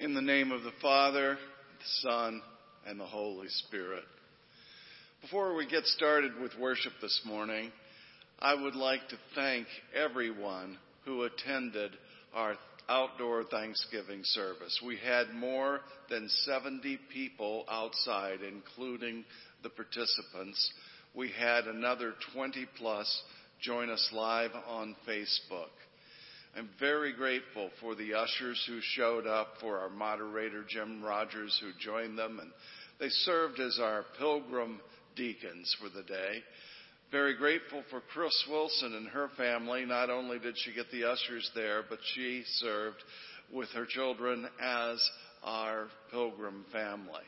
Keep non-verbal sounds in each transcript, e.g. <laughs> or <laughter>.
In the name of the Father, the Son, and the Holy Spirit. Before we get started with worship this morning, I would like to thank everyone who attended our outdoor Thanksgiving service. We had more than 70 people outside, including the participants. We had another 20 plus join us live on Facebook. I'm very grateful for the ushers who showed up, for our moderator, Jim Rogers, who joined them, and they served as our pilgrim deacons for the day. Very grateful for Chris Wilson and her family. Not only did she get the ushers there, but she served with her children as our pilgrim family.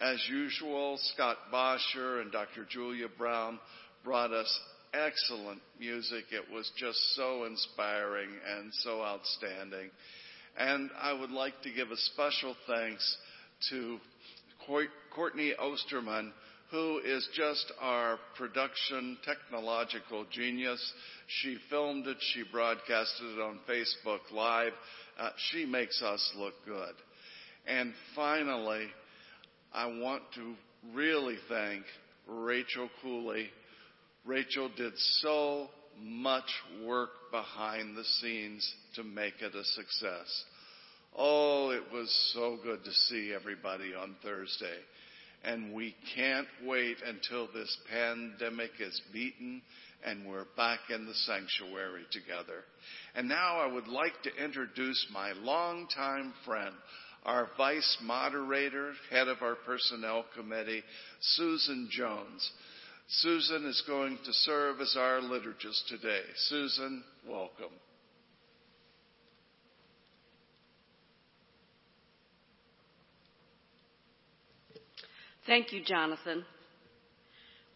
As usual, Scott Bosher and Dr. Julia Brown brought us excellent music. It was just so inspiring and so outstanding. And I would like to give a special thanks to Courtney Osterman, who is just our production technological genius. She filmed it, she broadcasted it on Facebook Live. Uh, she makes us look good. And finally, I want to really thank Rachel Cooley Rachel did so much work behind the scenes to make it a success. Oh, it was so good to see everybody on Thursday. And we can't wait until this pandemic is beaten and we're back in the sanctuary together. And now I would like to introduce my longtime friend, our vice moderator, head of our personnel committee, Susan Jones. Susan is going to serve as our liturgist today. Susan, welcome. Thank you, Jonathan.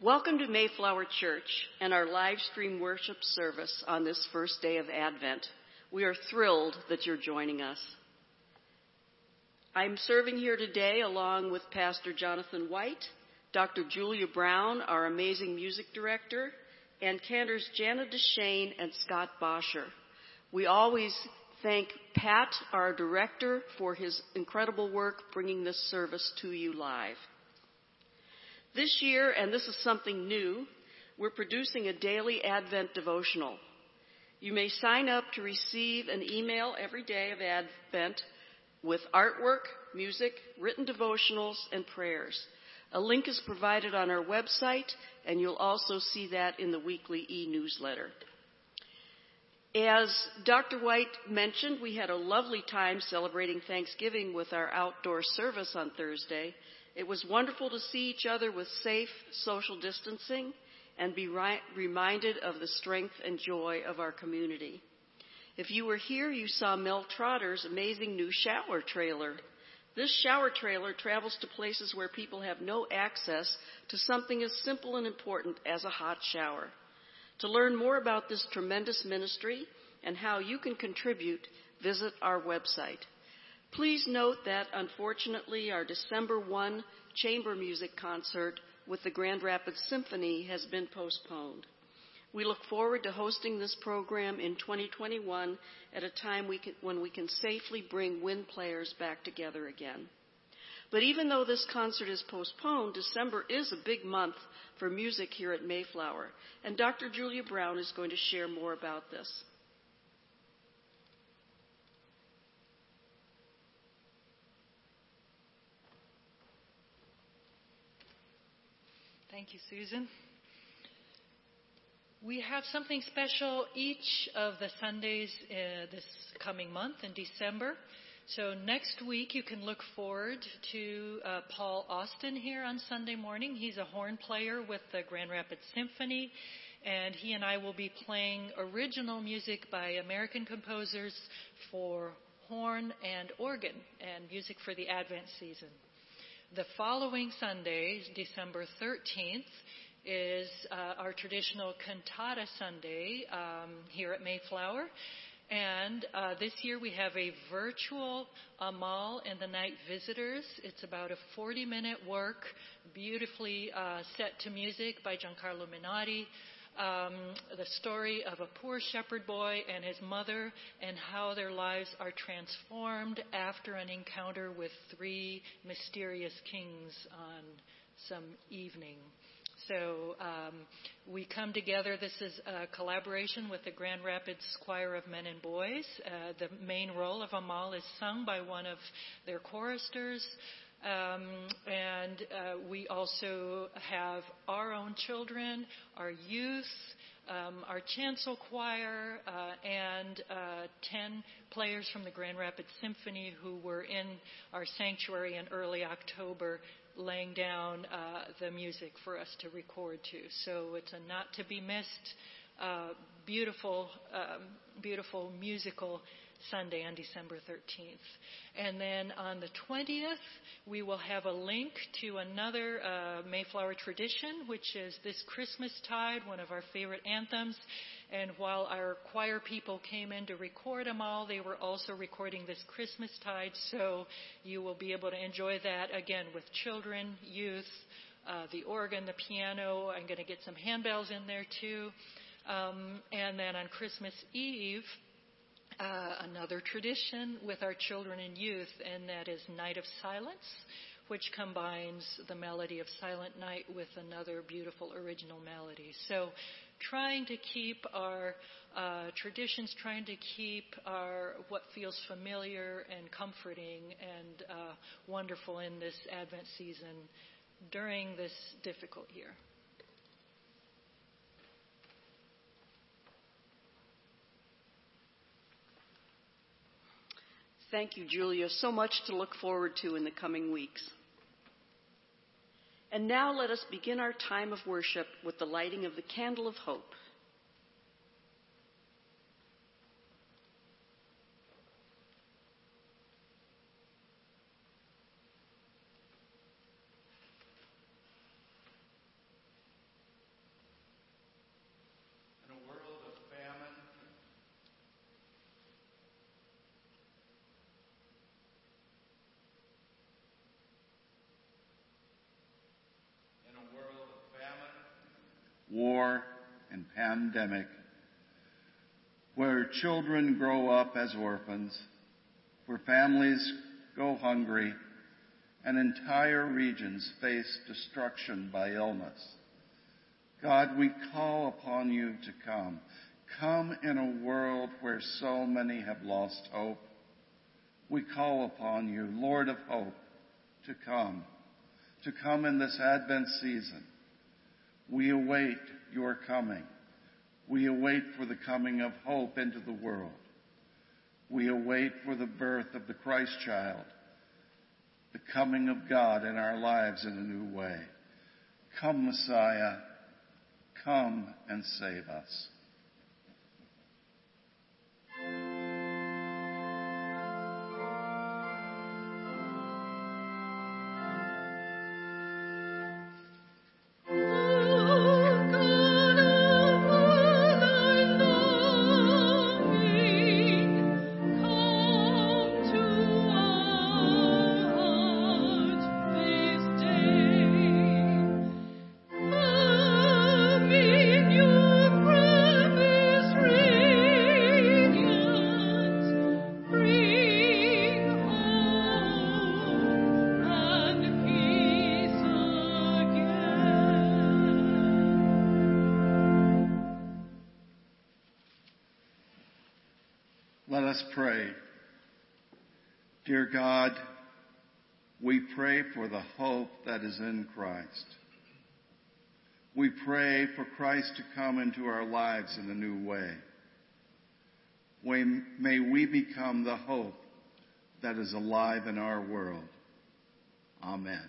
Welcome to Mayflower Church and our live stream worship service on this first day of Advent. We are thrilled that you're joining us. I'm serving here today along with Pastor Jonathan White Dr. Julia Brown, our amazing music director, and cantors Jana DeShane and Scott Bosher. We always thank Pat, our director, for his incredible work bringing this service to you live. This year, and this is something new, we're producing a daily Advent devotional. You may sign up to receive an email every day of Advent with artwork, music, written devotionals, and prayers. A link is provided on our website, and you'll also see that in the weekly e-newsletter. As Dr. White mentioned, we had a lovely time celebrating Thanksgiving with our outdoor service on Thursday. It was wonderful to see each other with safe social distancing and be ri- reminded of the strength and joy of our community. If you were here, you saw Mel Trotter's amazing new shower trailer this shower trailer travels to places where people have no access to something as simple and important as a hot shower. To learn more about this tremendous ministry and how you can contribute, visit our website. Please note that unfortunately our December 1 chamber music concert with the Grand Rapids Symphony has been postponed. We look forward to hosting this program in 2021 at a time we can, when we can safely bring wind players back together again. But even though this concert is postponed, December is a big month for music here at Mayflower, and Dr. Julia Brown is going to share more about this. Thank you, Susan. We have something special each of the Sundays uh, this coming month in December. So next week you can look forward to uh, Paul Austin here on Sunday morning. He's a horn player with the Grand Rapids Symphony, and he and I will be playing original music by American composers for horn and organ and music for the Advent season. The following Sunday, December 13th, is uh, our traditional Cantata Sunday um, here at Mayflower. And uh, this year we have a virtual Amahl and the Night Visitors. It's about a 40 minute work, beautifully uh, set to music by Giancarlo Menotti. um, the story of a poor shepherd boy and his mother and how their lives are transformed after an encounter with three mysterious kings on some evening. So um, we come together. This is a collaboration with the Grand Rapids Choir of Men and Boys. Uh, the main role of Amahl is sung by one of their choristers. Um, and uh, we also have our own children, our youth, um, our chancel choir, uh, and uh, 10 players from the Grand Rapids Symphony who were in our sanctuary in early October laying down uh, the music for us to record to. So it's a not to be missed, uh, beautiful, um, beautiful musical Sunday on December 13th. And then on the 20th, we will have a link to another uh, Mayflower tradition, which is This Christmas Tide, one of our favorite anthems. And while our choir people came in to record them all, they were also recording this Christmas Tide. So you will be able to enjoy that again with children, youth, uh, the organ, the piano. I'm going to get some handbells in there too. Um, and then on Christmas Eve, uh, another tradition with our children and youth, and that is Night of Silence, which combines the melody of Silent Night with another beautiful original melody. So, trying to keep our uh, traditions, trying to keep our what feels familiar and comforting and uh, wonderful in this Advent season during this difficult year. Thank you, Julia. So much to look forward to in the coming weeks. And now let us begin our time of worship with the lighting of the candle of hope. war, and pandemic, where children grow up as orphans, where families go hungry, and entire regions face destruction by illness. God, we call upon you to come. Come in a world where so many have lost hope. We call upon you, Lord of hope, to come, to come in this Advent season we await your coming. We await for the coming of hope into the world. We await for the birth of the Christ child, the coming of God in our lives in a new way. Come, Messiah, come and save us. Is in Christ. We pray for Christ to come into our lives in a new way. May we become the hope that is alive in our world. Amen.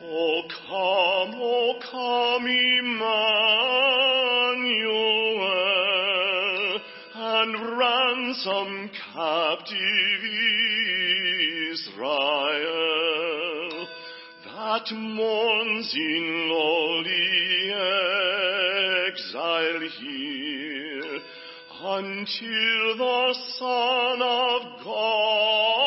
O come, come, Emmanuel, and ransom captive Israel, that mourns in lowly exile here until the Son of God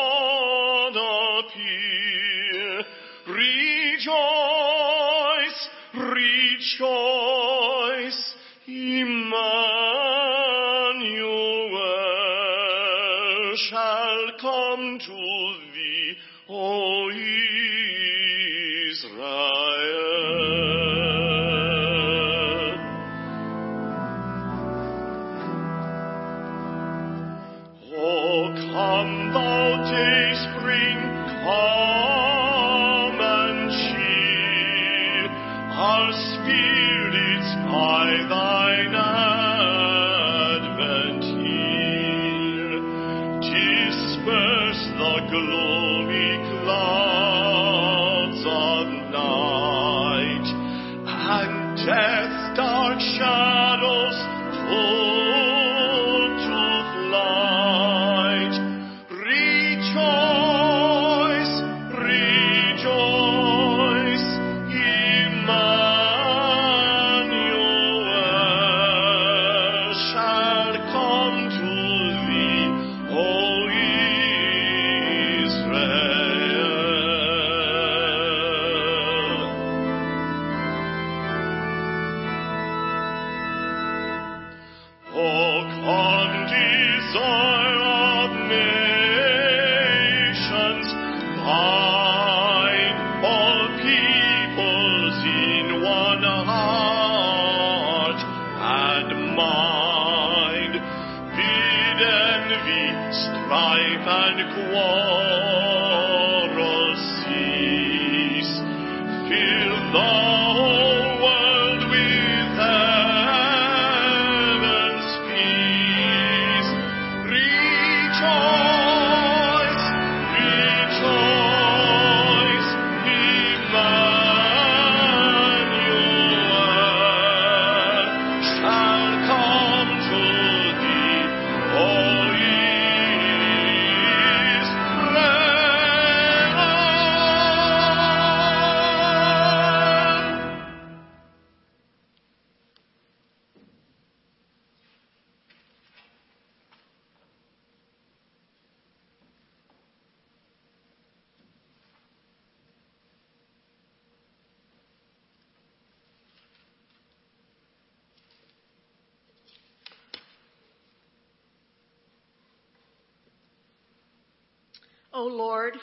Lord,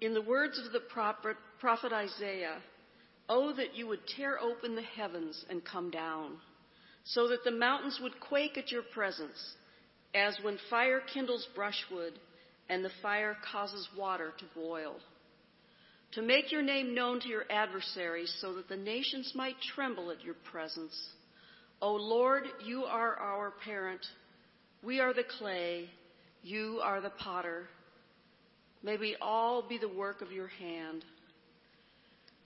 in the words of the prophet, Isaiah, oh, that you would tear open the heavens and come down, so that the mountains would quake at your presence, as when fire kindles brushwood and the fire causes water to boil. To make your name known to your adversaries, so that the nations might tremble at your presence. O Lord, you are our parent. We are the clay. You are the potter. May we all be the work of your hand.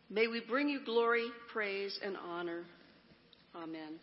May we bring you glory, praise, and honor. Amen.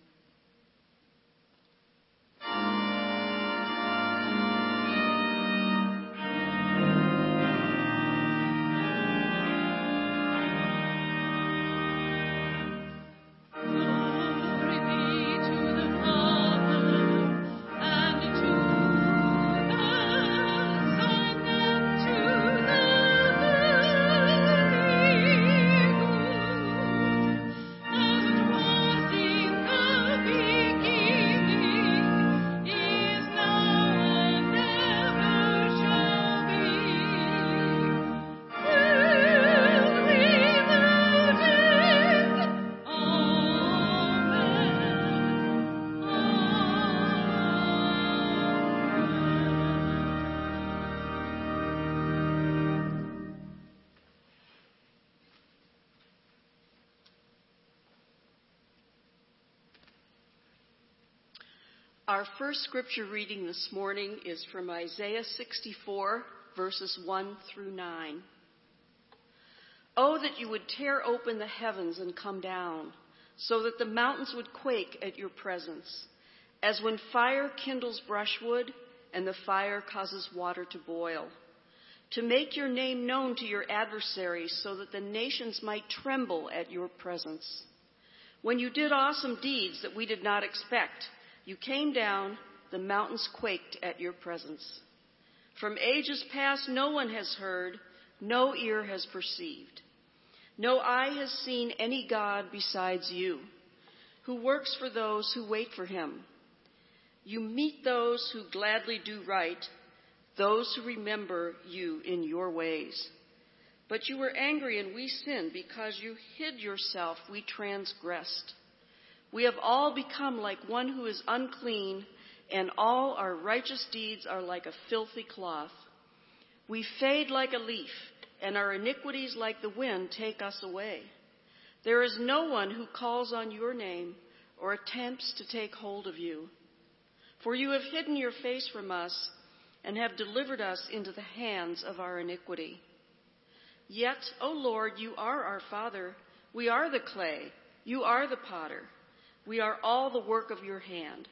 Our first scripture reading this morning is from Isaiah 64, verses 1 through 9. Oh, that you would tear open the heavens and come down, so that the mountains would quake at your presence, as when fire kindles brushwood and the fire causes water to boil. To make your name known to your adversaries, so that the nations might tremble at your presence. When you did awesome deeds that we did not expect, you came down the mountains quaked at your presence. From ages past, no one has heard, no ear has perceived. No eye has seen any God besides you, who works for those who wait for him. You meet those who gladly do right, those who remember you in your ways. But you were angry and we sinned because you hid yourself, we transgressed. We have all become like one who is unclean, and all our righteous deeds are like a filthy cloth. We fade like a leaf, and our iniquities like the wind take us away. There is no one who calls on your name or attempts to take hold of you. For you have hidden your face from us and have delivered us into the hands of our iniquity. Yet, O Lord, you are our Father. We are the clay. You are the potter. We are all the work of your hand.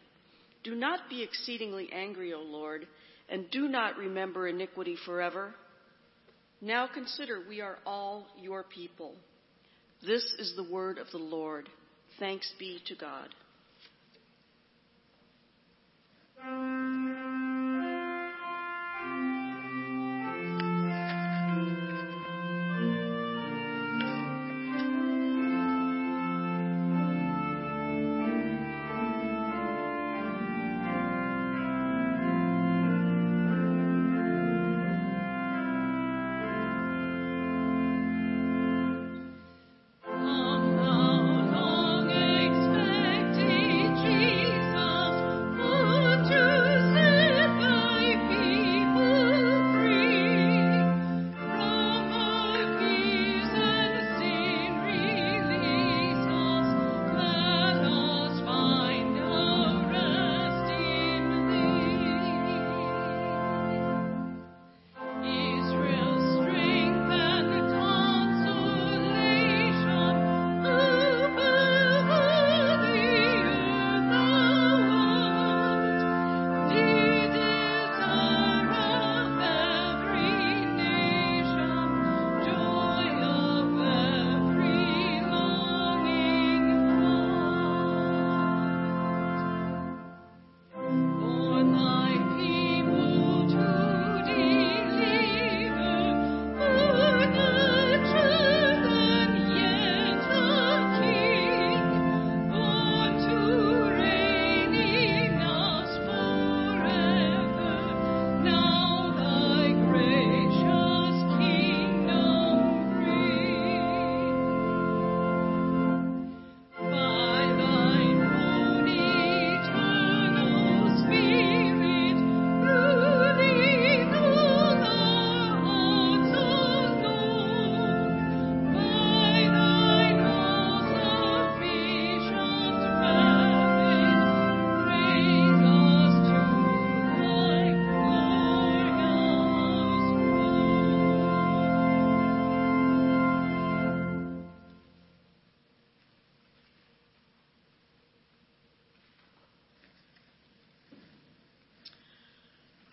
Do not be exceedingly angry, O Lord, and do not remember iniquity forever. Now consider we are all your people. This is the word of the Lord. Thanks be to God.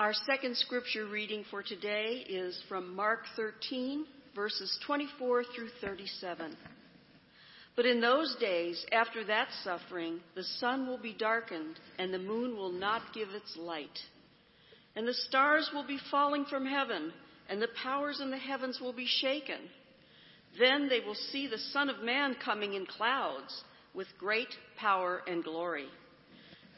Our second scripture reading for today is from Mark 13, verses 24 through 37. But in those days, after that suffering, the sun will be darkened, and the moon will not give its light. And the stars will be falling from heaven, and the powers in the heavens will be shaken. Then they will see the Son of Man coming in clouds with great power and glory.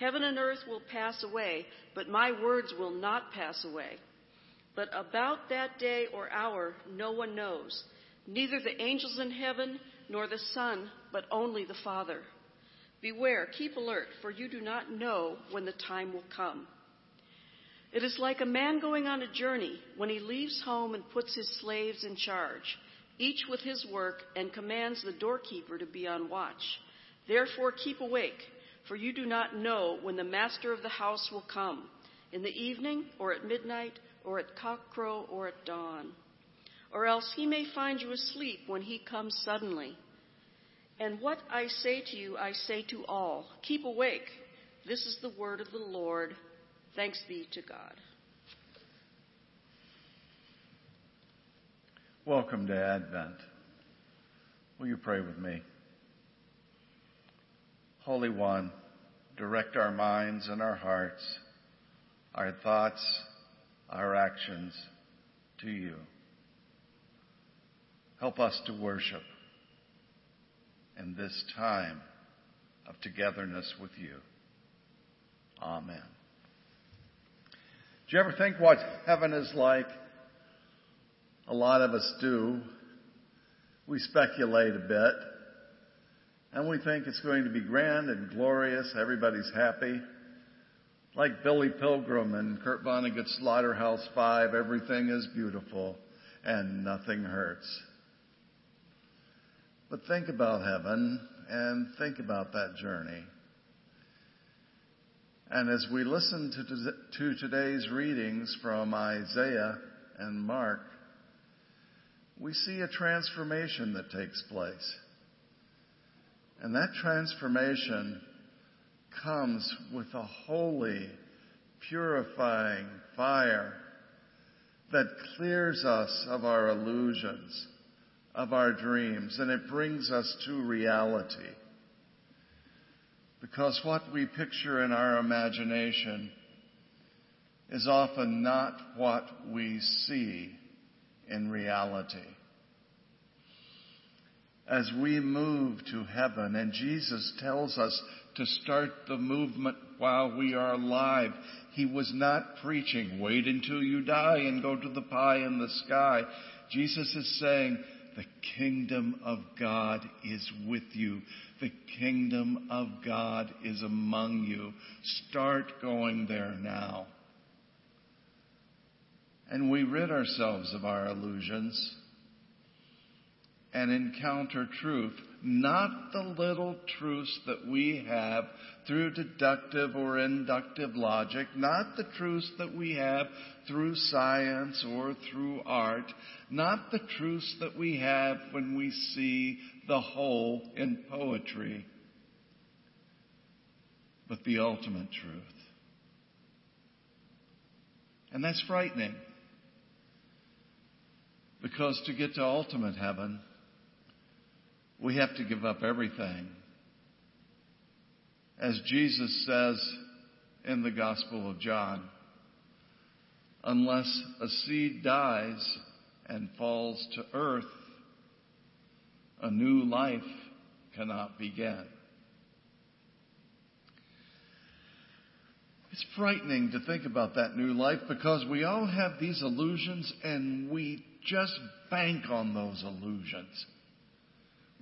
Heaven and earth will pass away, but my words will not pass away. But about that day or hour no one knows, neither the angels in heaven nor the Son, but only the Father. Beware, keep alert, for you do not know when the time will come. It is like a man going on a journey when he leaves home and puts his slaves in charge, each with his work, and commands the doorkeeper to be on watch. Therefore, keep awake, for you do not know when the master of the house will come, in the evening, or at midnight, or at cockcrow, or at dawn. Or else he may find you asleep when he comes suddenly. And what I say to you, I say to all keep awake. This is the word of the Lord. Thanks be to God. Welcome to Advent. Will you pray with me? Holy One, direct our minds and our hearts, our thoughts, our actions to you. Help us to worship in this time of togetherness with you. Amen. Do you ever think what heaven is like? A lot of us do. We speculate a bit. And we think it's going to be grand and glorious. Everybody's happy. Like Billy Pilgrim and Kurt Vonnegut's Slaughterhouse Five, everything is beautiful and nothing hurts. But think about heaven and think about that journey. And as we listen to, to today's readings from Isaiah and Mark, we see a transformation that takes place. And that transformation comes with a holy, purifying fire that clears us of our illusions, of our dreams, and it brings us to reality. Because what we picture in our imagination is often not what we see in reality as we move to heaven. And Jesus tells us to start the movement while we are alive. He was not preaching, wait until you die and go to the pie in the sky. Jesus is saying, the kingdom of God is with you. The kingdom of God is among you. Start going there now. And we rid ourselves of our illusions and encounter truth, not the little truths that we have through deductive or inductive logic, not the truths that we have through science or through art, not the truths that we have when we see the whole in poetry, but the ultimate truth. And that's frightening. Because to get to ultimate heaven, we have to give up everything. As Jesus says in the Gospel of John, unless a seed dies and falls to earth, a new life cannot begin. It's frightening to think about that new life because we all have these illusions and we just bank on those illusions.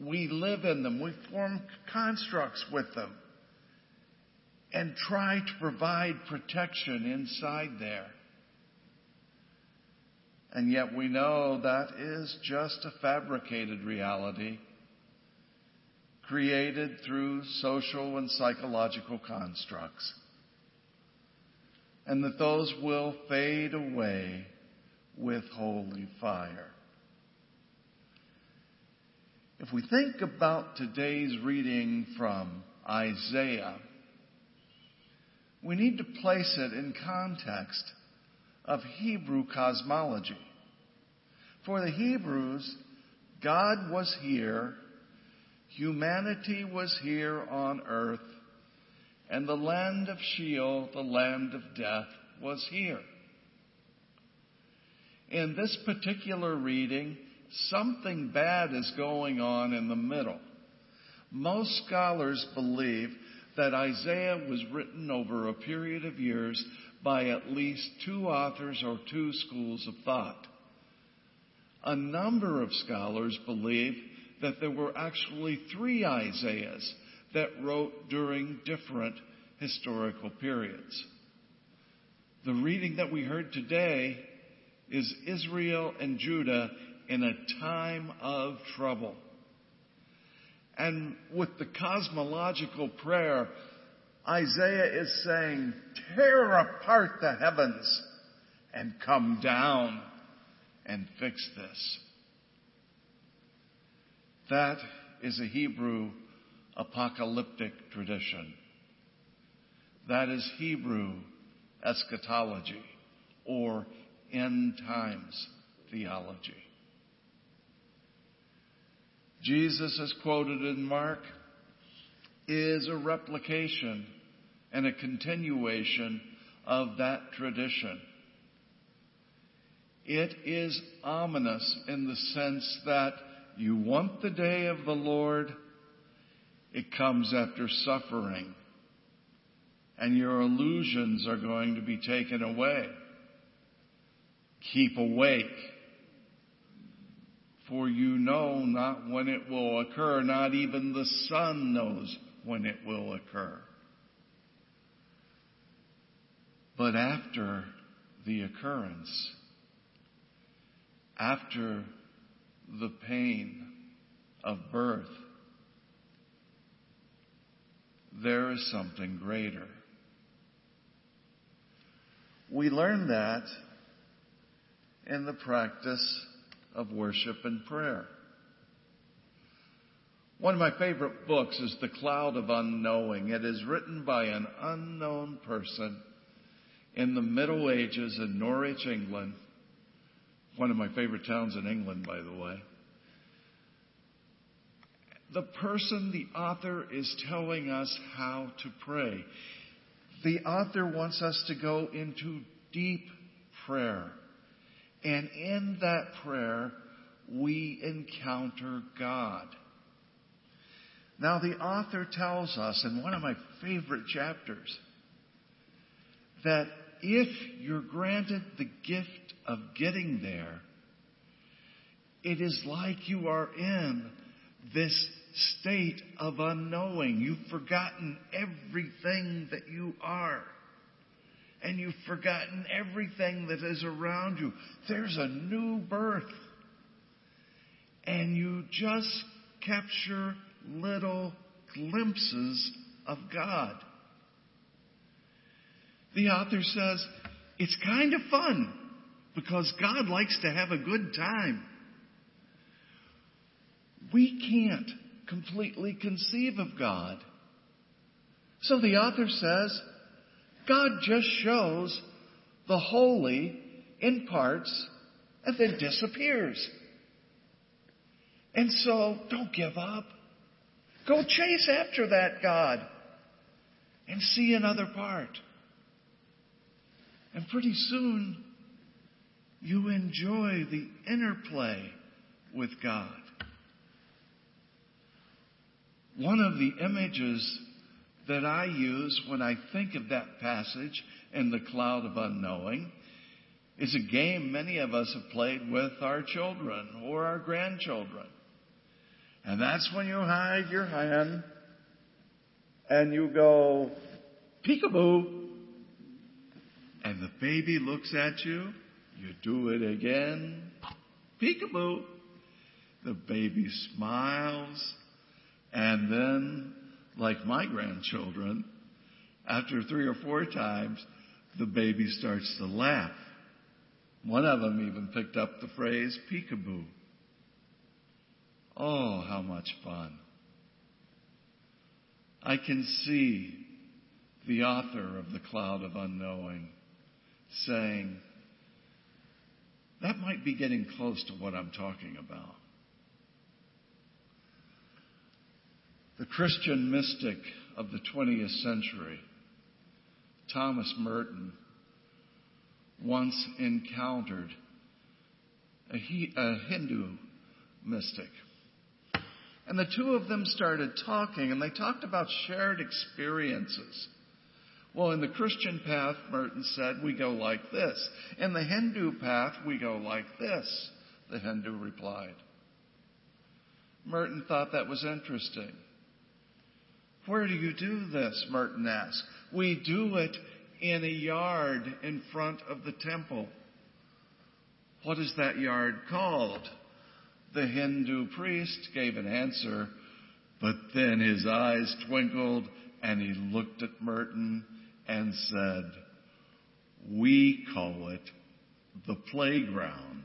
We live in them. We form constructs with them and try to provide protection inside there. And yet we know that is just a fabricated reality created through social and psychological constructs. And that those will fade away with holy fire. If we think about today's reading from Isaiah, we need to place it in context of Hebrew cosmology. For the Hebrews, God was here, humanity was here on earth, and the land of Sheol, the land of death, was here. In this particular reading, something bad is going on in the middle. Most scholars believe that Isaiah was written over a period of years by at least two authors or two schools of thought. A number of scholars believe that there were actually three Isaiahs that wrote during different historical periods. The reading that we heard today is Israel and Judah in a time of trouble. And with the cosmological prayer Isaiah is saying, tear apart the heavens and come down and fix this. That is a Hebrew apocalyptic tradition. That is Hebrew eschatology or end times theology. Jesus, is quoted in Mark, is a replication and a continuation of that tradition. It is ominous in the sense that you want the day of the Lord, it comes after suffering, and your illusions are going to be taken away. Keep awake, for you know not when it will occur, not even the Son knows when it will occur. But after the occurrence, after the pain of birth, there is something greater. We learn that in the practice of worship and prayer. One of my favorite books is The Cloud of Unknowing. It is written by an unknown person in the Middle Ages in Norwich, England. One of my favorite towns in England, by the way. The person, the author, is telling us how to pray. The author wants us to go into deep prayer. And in that prayer, we encounter God. Now, the author tells us in one of my favorite chapters that if you're granted the gift of getting there, it is like you are in this state of unknowing. You've forgotten everything that you are. And you've forgotten everything that is around you. There's a new birth. And you just capture little glimpses of God. The author says it's kind of fun because God likes to have a good time. We can't completely conceive of God. So the author says God just shows the holy in parts and then disappears. And so don't give up. Go chase after that God and see another part. And pretty soon, you enjoy the interplay with God. One of the images that I use when I think of that passage in the cloud of unknowing is a game many of us have played with our children or our grandchildren. And that's when you hide your hand and you go, peekaboo. And the baby looks at you. You do it again. Peekaboo. The baby smiles. And then, like my grandchildren, after three or four times, the baby starts to laugh. One of them even picked up the phrase peekaboo. Oh, how much fun. I can see the author of The Cloud of Unknowing saying, that might be getting close to what I'm talking about. The Christian mystic of the 20th century, Thomas Merton, once encountered a, Hindu mystic. And the two of them started talking, and they talked about shared experiences. Well, in the Christian path, Merton said, we go like this. In the Hindu path, we go like this, the Hindu replied. Merton thought that was interesting. Where do you do this? Merton asked. We do it in a yard in front of the temple. What is that yard called? The Hindu priest gave an answer, but then his eyes twinkled and he looked at Merton and said, We call it the playground.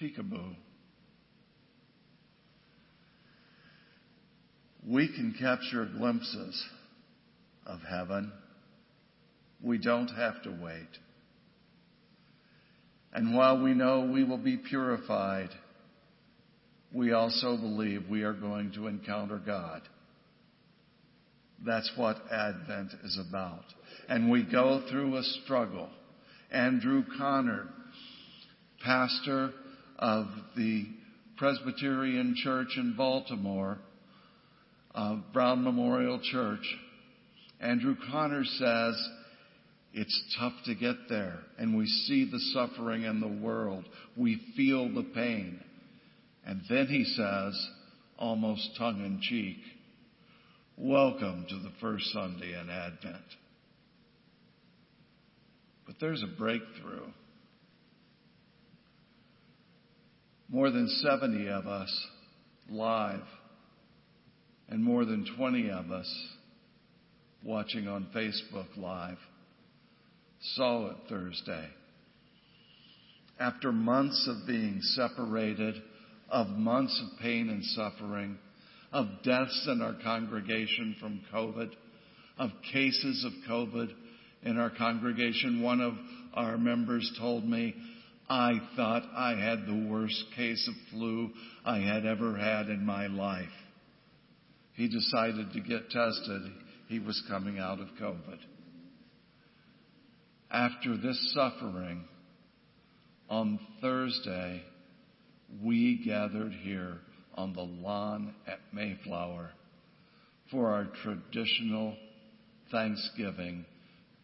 Peekaboo. We can capture glimpses of heaven. We don't have to wait. And while we know we will be purified, we also believe we are going to encounter God. That's what Advent is about. And we go through a struggle. Andrew Connor, pastor of the Presbyterian Church in Baltimore, Brown Memorial Church, Andrew Connor says, it's tough to get there, and we see the suffering in the world. We feel the pain. And then he says, almost tongue in cheek, Welcome to the first Sunday in Advent. But there's a breakthrough. More than 70 of us live, and more than 20 of us watching on Facebook Live saw it Thursday. After months of being separated, of months of pain and suffering, of deaths in our congregation from COVID, of cases of COVID in our congregation, one of our members told me, I thought I had the worst case of flu I had ever had in my life. He decided to get tested. He was coming out of COVID. After this suffering, on Thursday, we gathered here on the lawn at Mayflower for our traditional Thanksgiving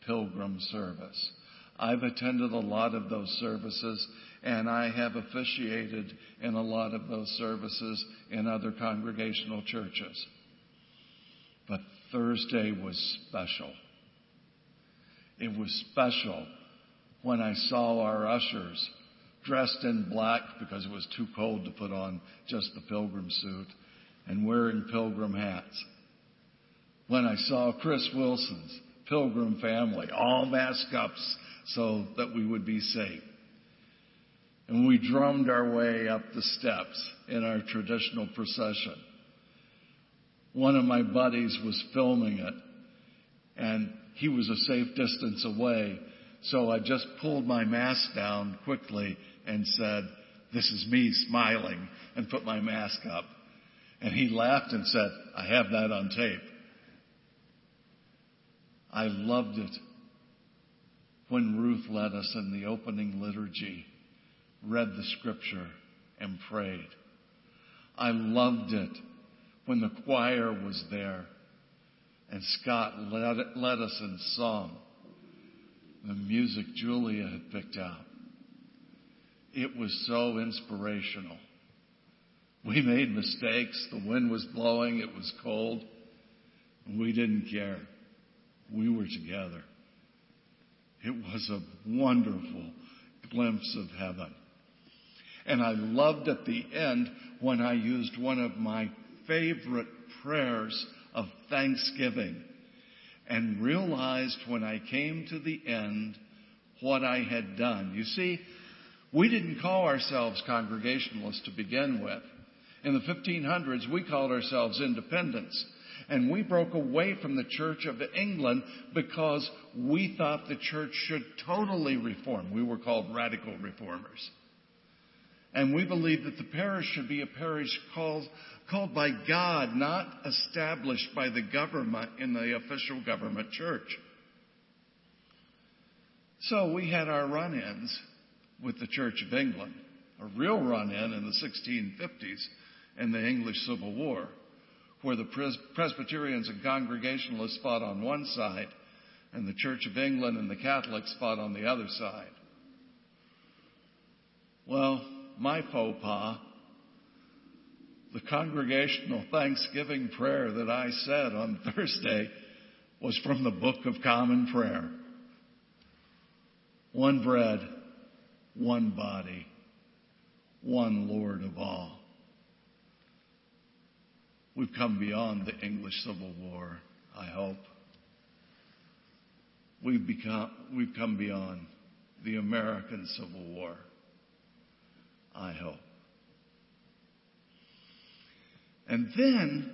pilgrim service. I've attended a lot of those services and I have officiated in a lot of those services in other congregational churches. Thursday was special. It was special when I saw our ushers dressed in black because it was too cold to put on just the pilgrim suit and wearing pilgrim hats. When I saw Chris Wilson's pilgrim family all masked up so that we would be safe. And we drummed our way up the steps in our traditional procession. One of my buddies was filming it and he was a safe distance away. So I just pulled my mask down quickly and said, this is me smiling and put my mask up. And he laughed and said, I have that on tape. I loved it when Ruth led us in the opening liturgy, read the scripture, and prayed. I loved it when the choir was there and Scott led, led us in song. The music Julia had picked out. It was so inspirational. We made mistakes. The wind was blowing. It was cold. We didn't care. We were together. It was a wonderful glimpse of heaven. And I loved at the end when I used one of my favorite prayers of thanksgiving and realized when I came to the end what I had done. You see, we didn't call ourselves Congregationalists to begin with. In the 1500s, we called ourselves Independents. And we broke away from the Church of England because we thought the church should totally reform. We were called radical reformers. And we believe that the parish should be a parish called, called by God, not established by the government in the official government church. So we had our run-ins with the Church of England, a real run-in in the 1650s in the English Civil War, where the Presbyterians and Congregationalists fought on one side and the Church of England and the Catholics fought on the other side. Well, my pas, the congregational Thanksgiving prayer that I said on <laughs> Thursday was from the Book of Common Prayer. One bread, one body, one Lord of all. We've come beyond the English Civil War, I hope. We've, become, we've come beyond the American Civil War, I hope. And then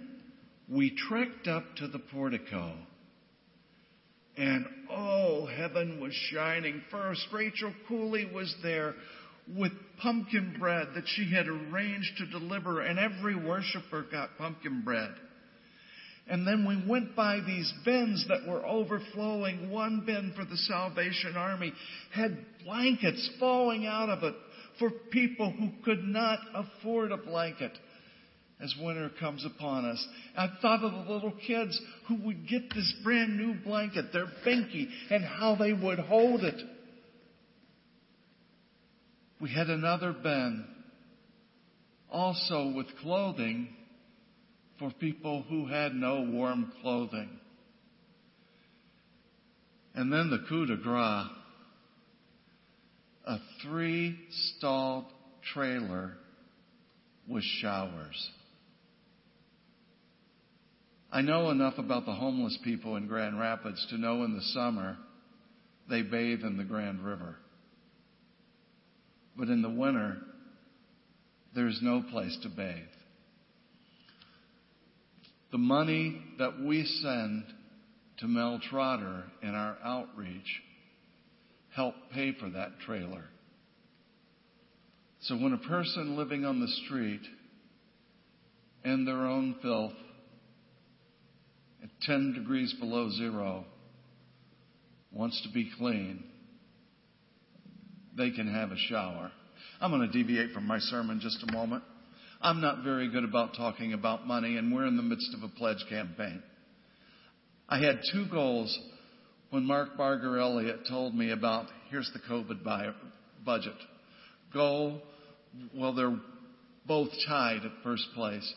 we trekked up to the portico. And oh, heaven was shining. First, Rachel Cooley was there with pumpkin bread that she had arranged to deliver, and every worshiper got pumpkin bread. And then we went by these bins that were overflowing. One bin for the Salvation Army had blankets falling out of it for people who could not afford a blanket as winter comes upon us. I thought of the little kids who would get this brand new blanket, their binky, and how they would hold it. We had another bin also with clothing for people who had no warm clothing. And then the coup de grace a three stalled trailer with showers. I know enough about the homeless people in Grand Rapids to know in the summer they bathe in the Grand River. But in the winter, there's no place to bathe. The money that we send to Mel Trotter in our outreach help pay for that trailer. So when a person living on the street in their own filth at 10 degrees below zero wants to be clean, they can have a shower. I'm going to deviate from my sermon just a moment. I'm not very good about talking about money, and we're in the midst of a pledge campaign. I had two goals when Mark Barger Elliott told me about here's the COVID budget. Goal, well, they're both tied at first place.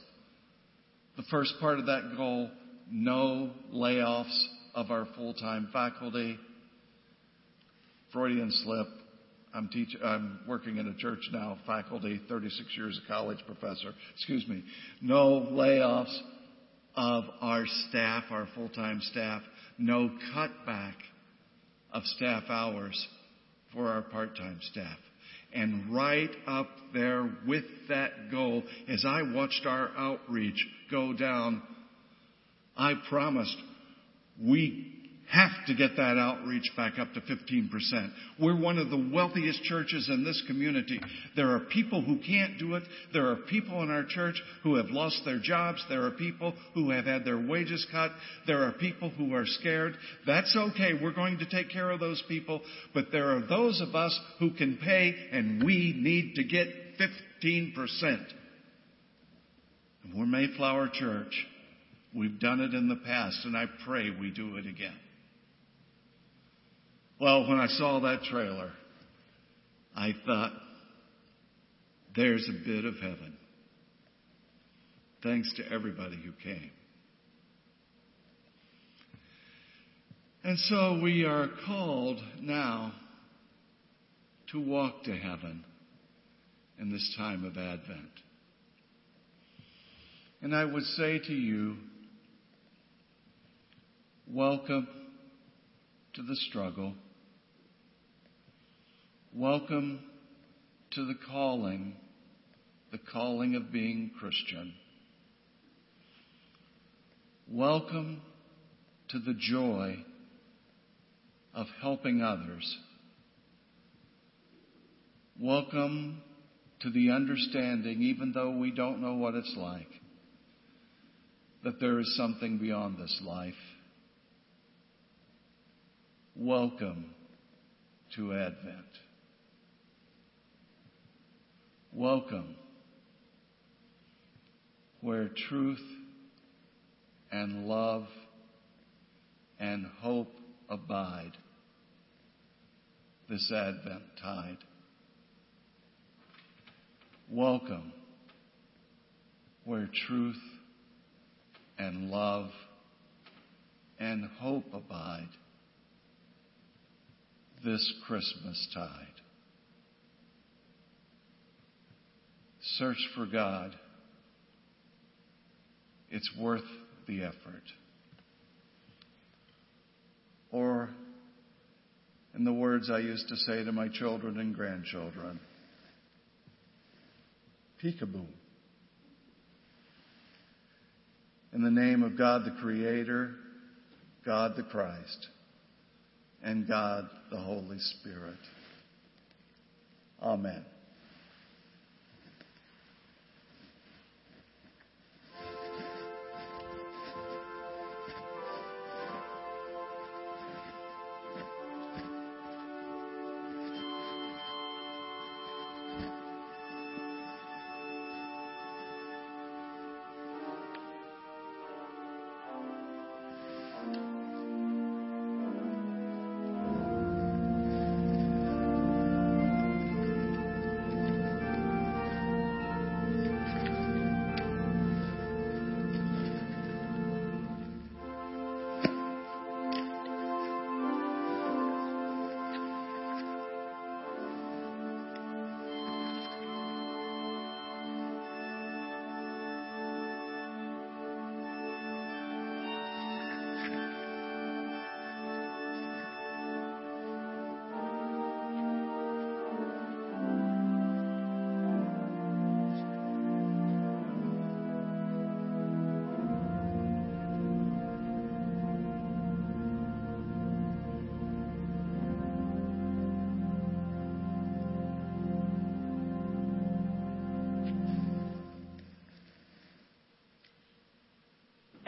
The first part of that goal, no layoffs of our full-time faculty. Freudian slip. I'm teaching, I'm working in a church now, faculty, 36 years a college professor. Excuse me. No layoffs of our staff, our full-time staff. No cutback of staff hours for our part-time staff. And right up there with that goal, as I watched our outreach go down, I promised we have to get that outreach back up to 15%. We're one of the wealthiest churches in this community. There are people who can't do it. There are people in our church who have lost their jobs. There are people who have had their wages cut. There are people who are scared. That's okay. We're going to take care of those people. But there are those of us who can pay and we need to get 15%. And we're Mayflower Church. We've done it in the past and I pray we do it again. Well, when I saw that trailer, I thought, there's a bit of heaven. Thanks to everybody who came. And so we are called now to walk to heaven in this time of Advent. And I would say to you, welcome to the struggle. Welcome to the calling, the calling of being Christian. Welcome to the joy of helping others. Welcome to the understanding, even though we don't know what it's like, that there is something beyond this life. Welcome to Advent. Welcome where truth and love and hope abide this Advent tide. Welcome where truth and love and hope abide this Christmastide. Search for God. it's worth the effort. Or, in the words I used to say to my children and grandchildren, peekaboo. In the name of God the Creator, God the Christ, and God the Holy Spirit. Amen.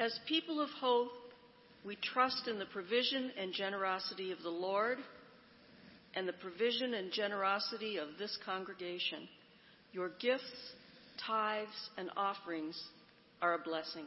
As people of hope, we trust in the provision and generosity of the Lord and the provision and generosity of this congregation. Your gifts, tithes, and offerings are a blessing.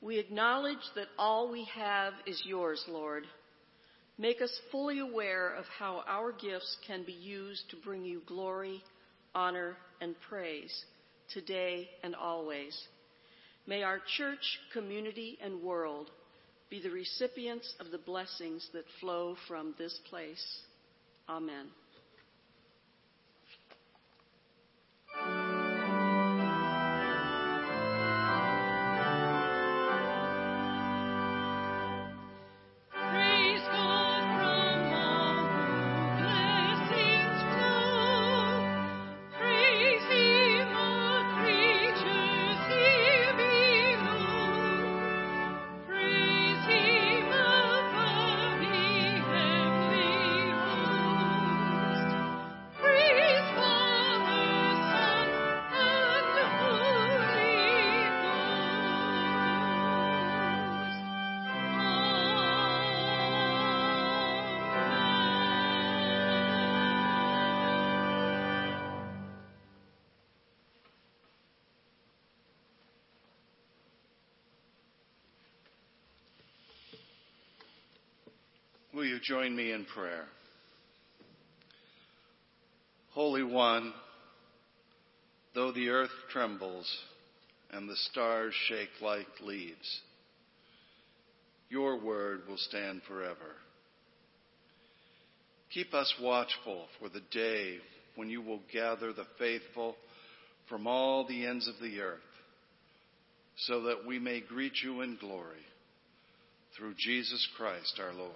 We acknowledge that all we have is yours, Lord. Make us fully aware of how our gifts can be used to bring you glory, honor, and praise today and always. May our church, community, and world be the recipients of the blessings that flow from this place. Amen. Will you join me in prayer? Holy One, though the earth trembles and the stars shake like leaves, your word will stand forever. Keep us watchful for the day when you will gather the faithful from all the ends of the earth, so that we may greet you in glory through Jesus Christ our Lord.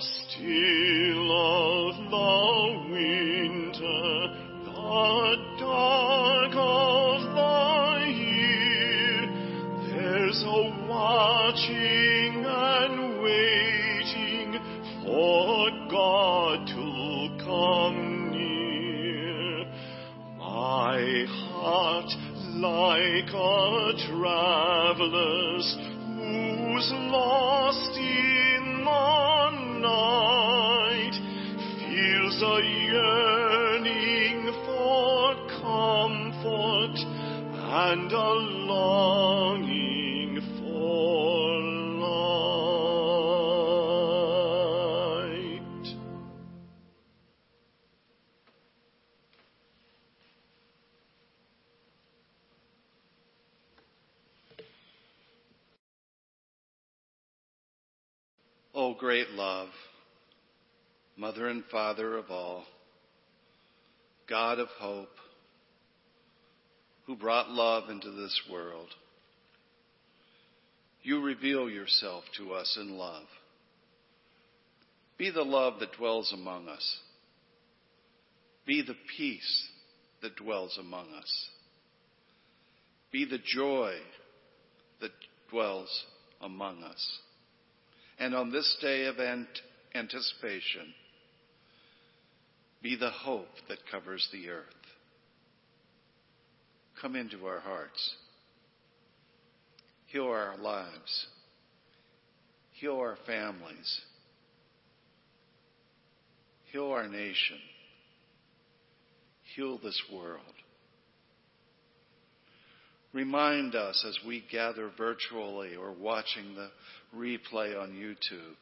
Still O great love, Mother and Father of all, God of hope, who brought love into this world, you reveal yourself to us in love. Be the love that dwells among us. Be the peace that dwells among us. Be the joy that dwells among us. And on this day of ant- anticipation, be the hope that covers the earth. Come into our hearts. Heal our lives. Heal our families. Heal our nation. Heal this world. Remind us as we gather virtually or watching the replay on YouTube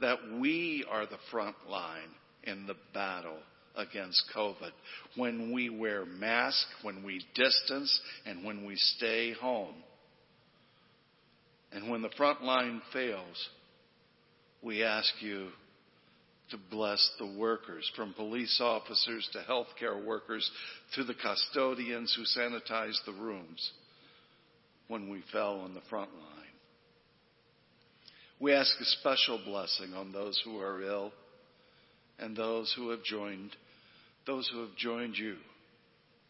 that we are the front line in the battle against COVID when we wear masks, when we distance, and when we stay home. And when the front line fails, we ask you to bless the workers, from police officers to healthcare workers to the custodians who sanitize the rooms when we fell on the front line. We ask a special blessing on those who are ill and those who have joined those who have joined you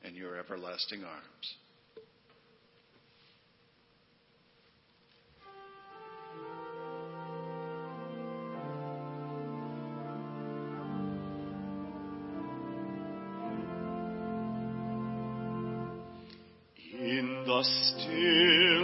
in your everlasting arms. Still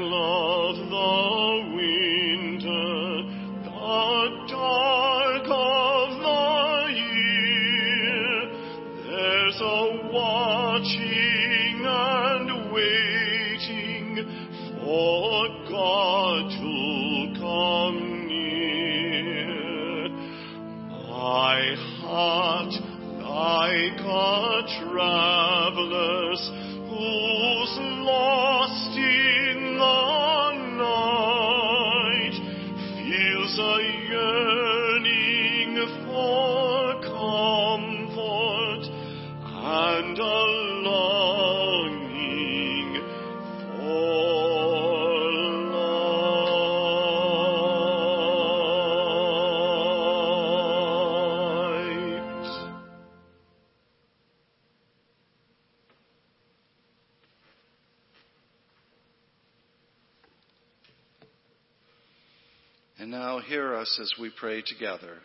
us as we pray together.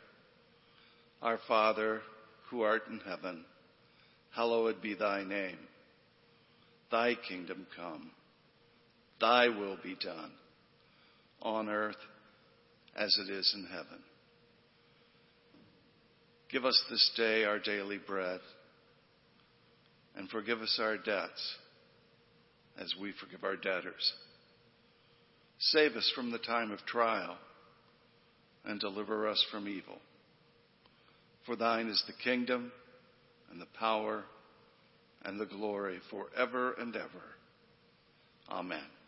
Our Father, who art in heaven, hallowed be thy name. Thy kingdom come. Thy will be done on earth as it is in heaven. Give us this day our daily bread and forgive us our debts as we forgive our debtors. Save us from the time of trial and deliver us from evil. For thine is the kingdom and the power and the glory forever and ever. Amen.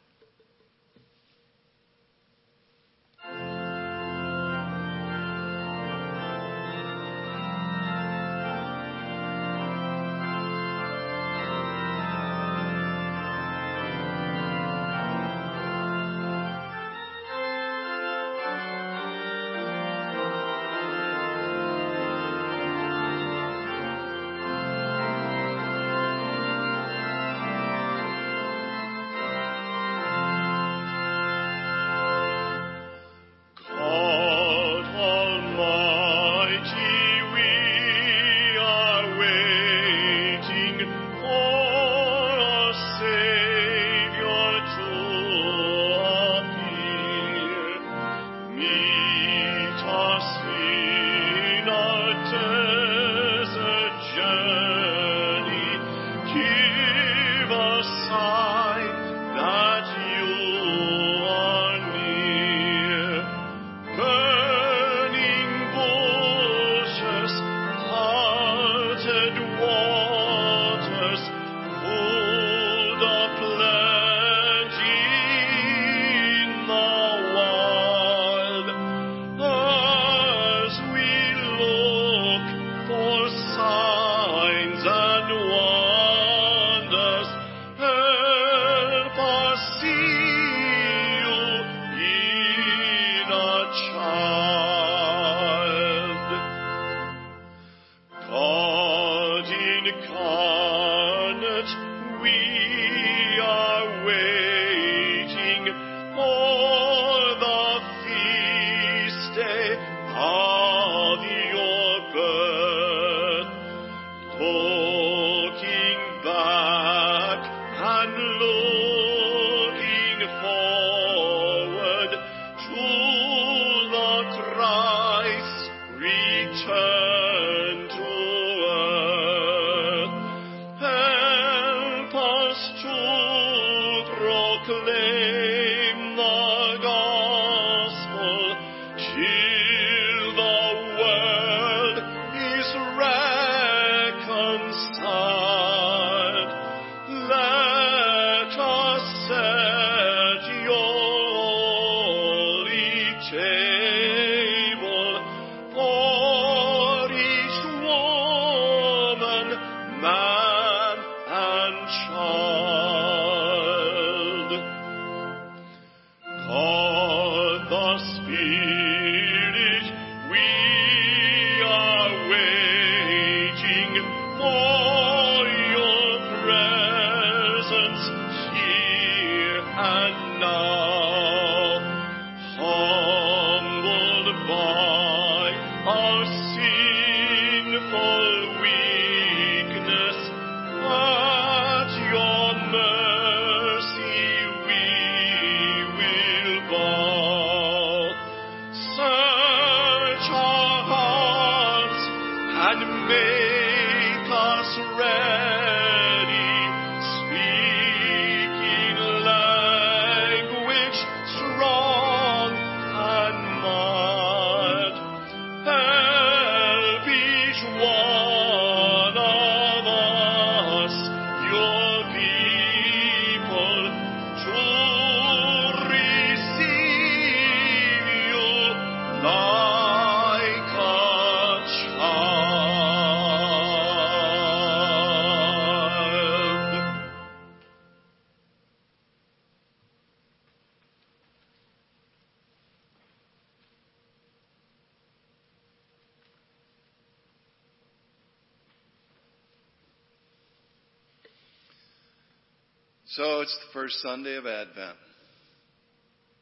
First Sunday of Advent,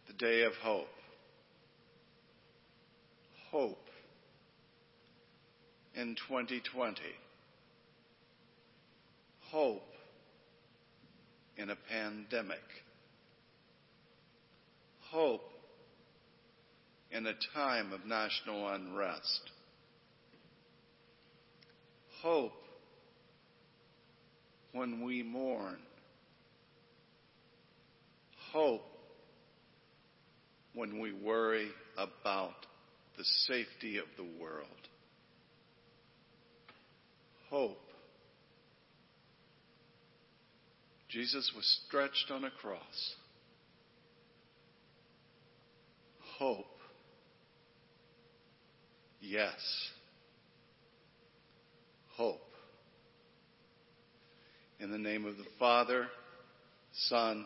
the day of hope. Hope in 2020. Hope in a pandemic. Hope in a time of national unrest. Hope when we mourn. Hope when we worry about the safety of the world. Hope. Jesus was stretched on a cross. Hope. Yes. Hope. In the name of the Father, Son,